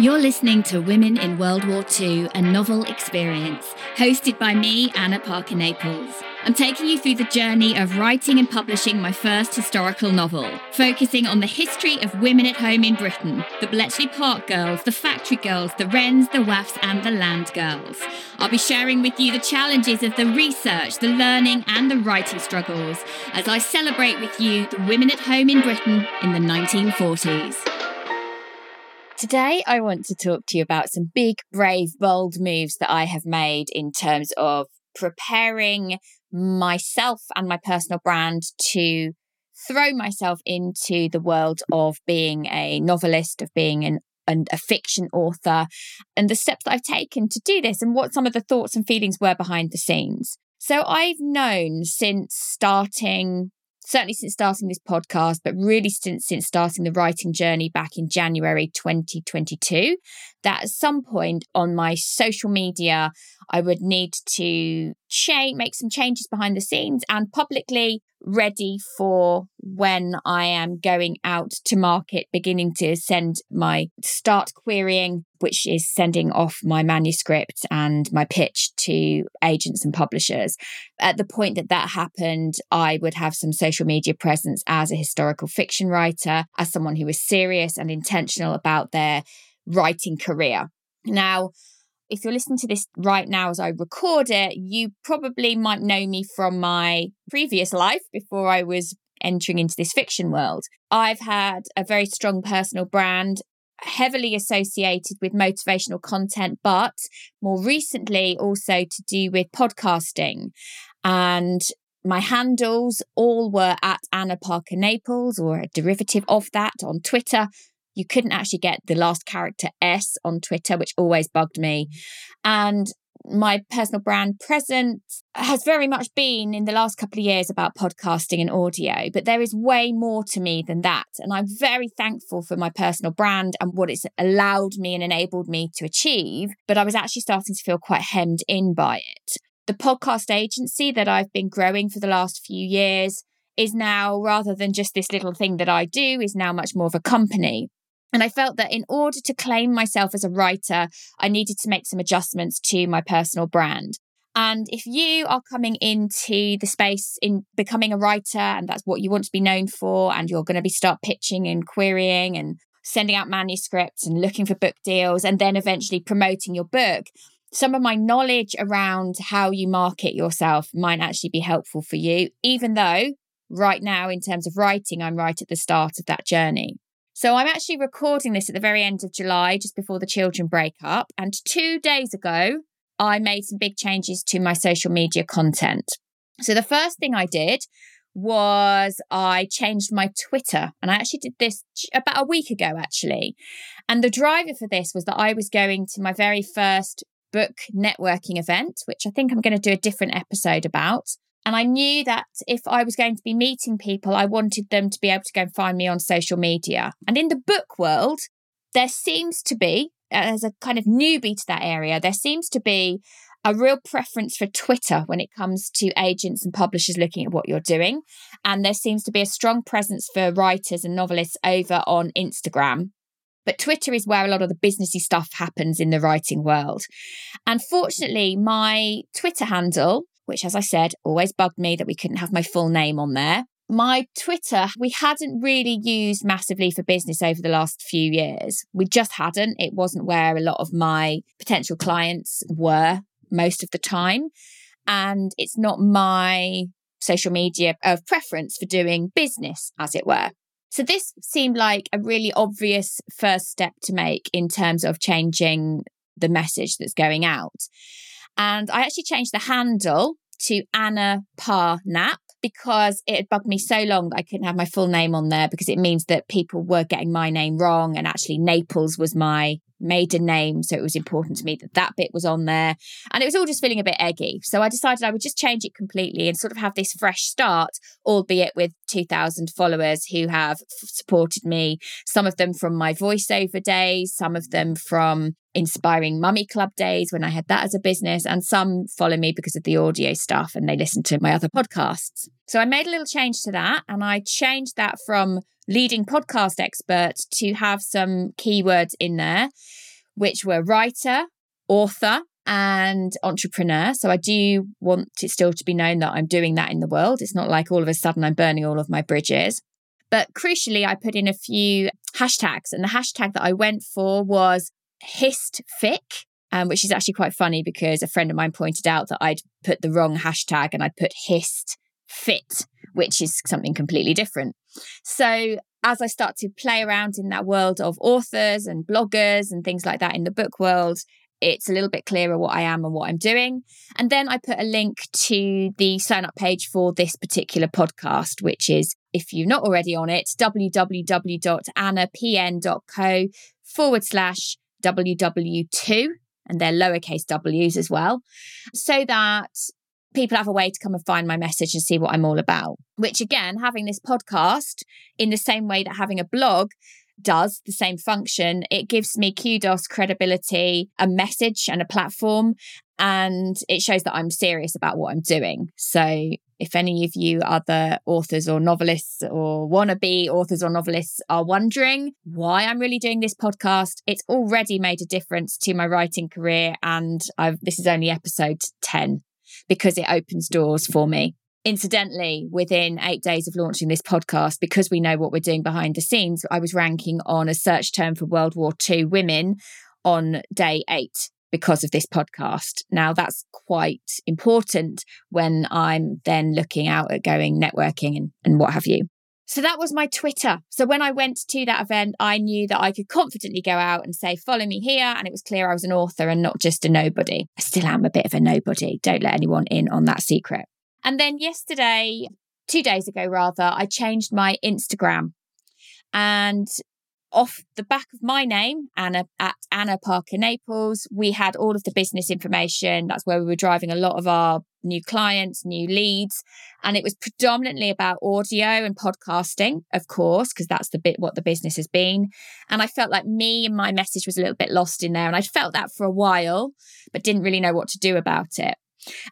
You're listening to Women in World War II, a novel experience, hosted by me, Anna Parker Naples. I'm taking you through the journey of writing and publishing my first historical novel, focusing on the history of women at home in Britain the Bletchley Park girls, the factory girls, the Wrens, the WAAFs, and the land girls. I'll be sharing with you the challenges of the research, the learning, and the writing struggles as I celebrate with you the women at home in Britain in the 1940s. Today, I want to talk to you about some big, brave, bold moves that I have made in terms of preparing myself and my personal brand to throw myself into the world of being a novelist, of being an and a fiction author and the steps that I've taken to do this and what some of the thoughts and feelings were behind the scenes. So I've known since starting certainly since starting this podcast, but really since, since starting the writing journey back in January 2022, that at some point on my social media, I would need to change, make some changes behind the scenes and publicly ready for when I am going out to market, beginning to send my start querying, which is sending off my manuscript and my pitch to agents and publishers. At the point that that happened, I would have some social media presence as a historical fiction writer, as someone who was serious and intentional about their writing career. Now, if you're listening to this right now as I record it, you probably might know me from my previous life before I was entering into this fiction world. I've had a very strong personal brand, heavily associated with motivational content, but more recently also to do with podcasting. And my handles all were at Anna Parker Naples or a derivative of that on Twitter you couldn't actually get the last character S on Twitter, which always bugged me. Mm-hmm. And my personal brand present has very much been in the last couple of years about podcasting and audio, but there is way more to me than that. And I'm very thankful for my personal brand and what it's allowed me and enabled me to achieve. But I was actually starting to feel quite hemmed in by it. The podcast agency that I've been growing for the last few years is now, rather than just this little thing that I do, is now much more of a company. And I felt that in order to claim myself as a writer, I needed to make some adjustments to my personal brand. And if you are coming into the space in becoming a writer and that's what you want to be known for, and you're going to be start pitching and querying and sending out manuscripts and looking for book deals and then eventually promoting your book, some of my knowledge around how you market yourself might actually be helpful for you, even though right now, in terms of writing, I'm right at the start of that journey. So I'm actually recording this at the very end of July, just before the children break up. And two days ago, I made some big changes to my social media content. So the first thing I did was I changed my Twitter. And I actually did this about a week ago, actually. And the driver for this was that I was going to my very first book networking event, which I think I'm going to do a different episode about. And I knew that if I was going to be meeting people, I wanted them to be able to go and find me on social media. And in the book world, there seems to be, as a kind of newbie to that area, there seems to be a real preference for Twitter when it comes to agents and publishers looking at what you're doing. And there seems to be a strong presence for writers and novelists over on Instagram. But Twitter is where a lot of the businessy stuff happens in the writing world. And fortunately, my Twitter handle which, as I said, always bugged me that we couldn't have my full name on there. My Twitter, we hadn't really used massively for business over the last few years. We just hadn't. It wasn't where a lot of my potential clients were most of the time. And it's not my social media of preference for doing business, as it were. So this seemed like a really obvious first step to make in terms of changing the message that's going out. And I actually changed the handle to Anna Parnap because it had bugged me so long that I couldn't have my full name on there because it means that people were getting my name wrong. And actually, Naples was my maiden name. So it was important to me that that bit was on there. And it was all just feeling a bit eggy. So I decided I would just change it completely and sort of have this fresh start, albeit with 2,000 followers who have supported me. Some of them from my voiceover days, some of them from inspiring mummy club days when I had that as a business, and some follow me because of the audio stuff and they listen to my other podcasts. So I made a little change to that and I changed that from leading podcast expert to have some keywords in there. which were writer, author, and entrepreneur. So I do want it still to be known that I'm doing that in the world. It's not like all of a sudden I'm burning all of my bridges. But crucially, I put in a few hashtags, and the hashtag that I went for was histfic, um, which is actually quite funny because a friend of mine pointed out that I'd put the wrong hashtag and I'd put hist fit, which is something completely different. So as I start to play around in that world of authors and bloggers and things like that in the book world, it's a little bit clearer what I am and what I'm doing. And then I put a link to the sign up page for this particular podcast, which is, if you're not already on it, www.annapn.co forward slash WW2. And they're lowercase w's as well, so that people have a way to come and find my message and see what I'm all about. Which, again, having this podcast in the same way that having a blog does the same function, it gives me kudos, credibility, a message, and a platform. And it shows that I'm serious about what I'm doing. So, if any of you other authors or novelists or wannabe authors or novelists are wondering why I'm really doing this podcast, it's already made a difference to my writing career. And I've, this is only episode 10 because it opens doors for me. Incidentally, within eight days of launching this podcast, because we know what we're doing behind the scenes, I was ranking on a search term for World War II women on day eight because of this podcast. Now, that's quite important when I'm then looking out at going networking and, and what have you. So that was my Twitter. So when I went to that event, I knew that I could confidently go out and say, follow me here. And it was clear I was an author and not just a nobody. I still am a bit of a nobody. Don't let anyone in on that secret. And then yesterday, two days ago rather, I changed my Instagram. And off the back of my name, Anna at Anna Parker Naples, we had all of the business information. That's where we were driving a lot of our new clients, new leads. And it was predominantly about audio and podcasting, of course, because that's the bit what the business has been. And I felt like me and my message was a little bit lost in there. And I felt that for a while, but didn't really know what to do about it.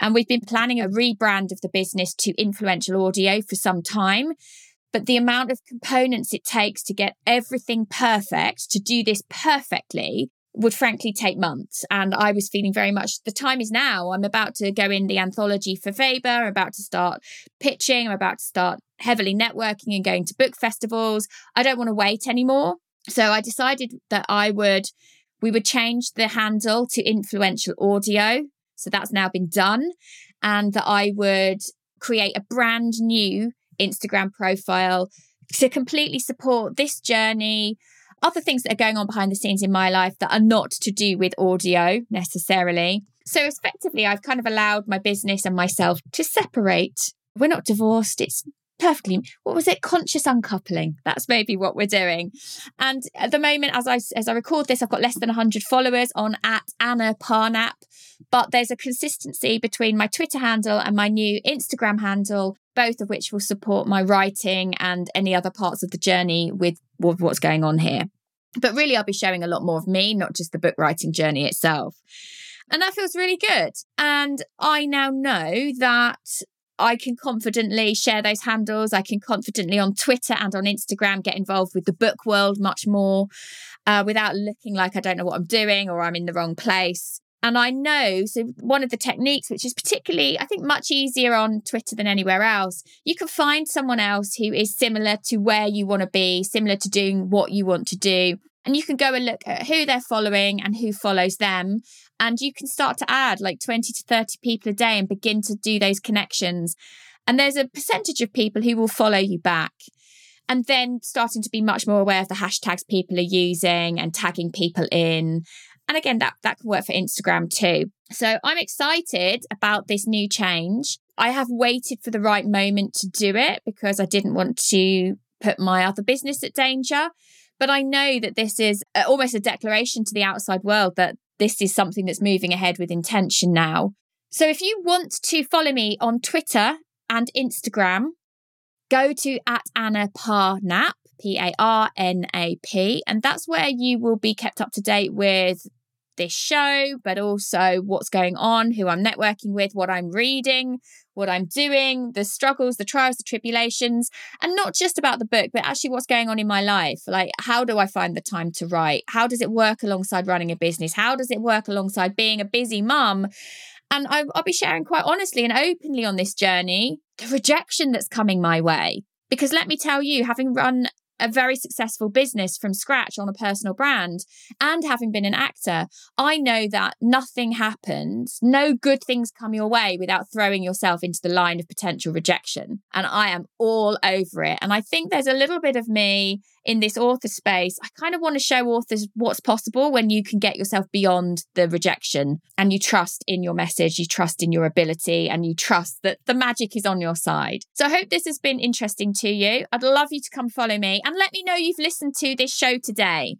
And we've been planning a rebrand of the business to influential audio for some time. But the amount of components it takes to get everything perfect, to do this perfectly, would frankly take months. And I was feeling very much the time is now. I'm about to go in the anthology for Faber. I'm about to start pitching. I'm about to start heavily networking and going to book festivals. I don't want to wait anymore. So I decided that I would, we would change the handle to influential audio. So that's now been done. And that I would create a brand new Instagram profile to completely support this journey, other things that are going on behind the scenes in my life that are not to do with audio necessarily. So effectively, I've kind of allowed my business and myself to separate. We're not divorced. It's perfectly what was it? Conscious uncoupling. That's maybe what we're doing. And at the moment as i as i record this i've got less than 100 followers on at anna parnap but there's a consistency between my twitter handle and my new instagram handle both of which will support my writing and any other parts of the journey with, with what's going on here. But really i'll be showing a lot more of me not just the book writing journey itself. And that feels really good. And I now know that I can confidently share those handles. I can confidently on Twitter and on Instagram get involved with the book world much more uh, without looking like I don't know what I'm doing or I'm in the wrong place. And I know, so one of the techniques, which is particularly, I think, much easier on Twitter than anywhere else, you can find someone else who is similar to where you want to be, similar to doing what you want to do. And you can go and look at who they're following and who follows them. And you can start to add like 20 to 30 people a day and begin to do those connections. And there's a percentage of people who will follow you back. And then starting to be much more aware of the hashtags people are using and tagging people in. And again, that, that can work for Instagram too. So I'm excited about this new change. I have waited for the right moment to do it because I didn't want to put my other business at danger. But I know that this is almost a declaration to the outside world that this is something that's moving ahead with intention now. So if you want to follow me on Twitter and Instagram, go to at Anna Parnap, P A R N A P, and that's where you will be kept up to date with this show, but also what's going on, who I'm networking with, what I'm reading, what I'm doing, the struggles, the trials, the tribulations, and not just about the book, but actually what's going on in my life. Like, how do I find the time to write? How does it work alongside running a business? How does it work alongside being a busy mum? And I, will be sharing quite honestly and openly on this journey the rejection that's coming my way. Because let me tell you, having run a very successful business from scratch on a personal brand and having been an actor, I know that nothing happens, no good things come your way without throwing yourself into the line of potential rejection. And I am all over it. And I think there's a little bit of me in this author space, I kind of want to show authors what's possible when you can get yourself beyond the rejection and you trust in your message, you trust in your ability, and you trust that the magic is on your side. So I hope this has been interesting to you. I'd love you to come follow me and let me know you've listened to this show today.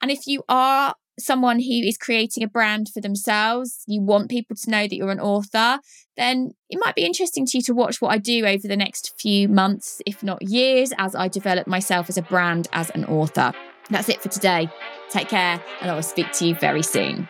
And if you are someone who is creating a brand for themselves, you want people to know that you're an author, then it might be interesting to you to watch what I do over the next few months, if not years, as I develop myself as a brand as an author. That's it for today. Take care, and I will speak to you very soon.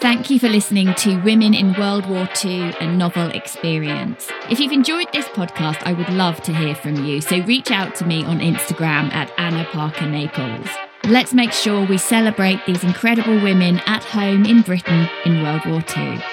Thank you for listening to Women in World War II and Novel Experience. If you've enjoyed this podcast, I would love to hear from you. So reach out to me on Instagram at Anna Parker Naples. Let's make sure we celebrate these incredible women at home in Britain in World War II.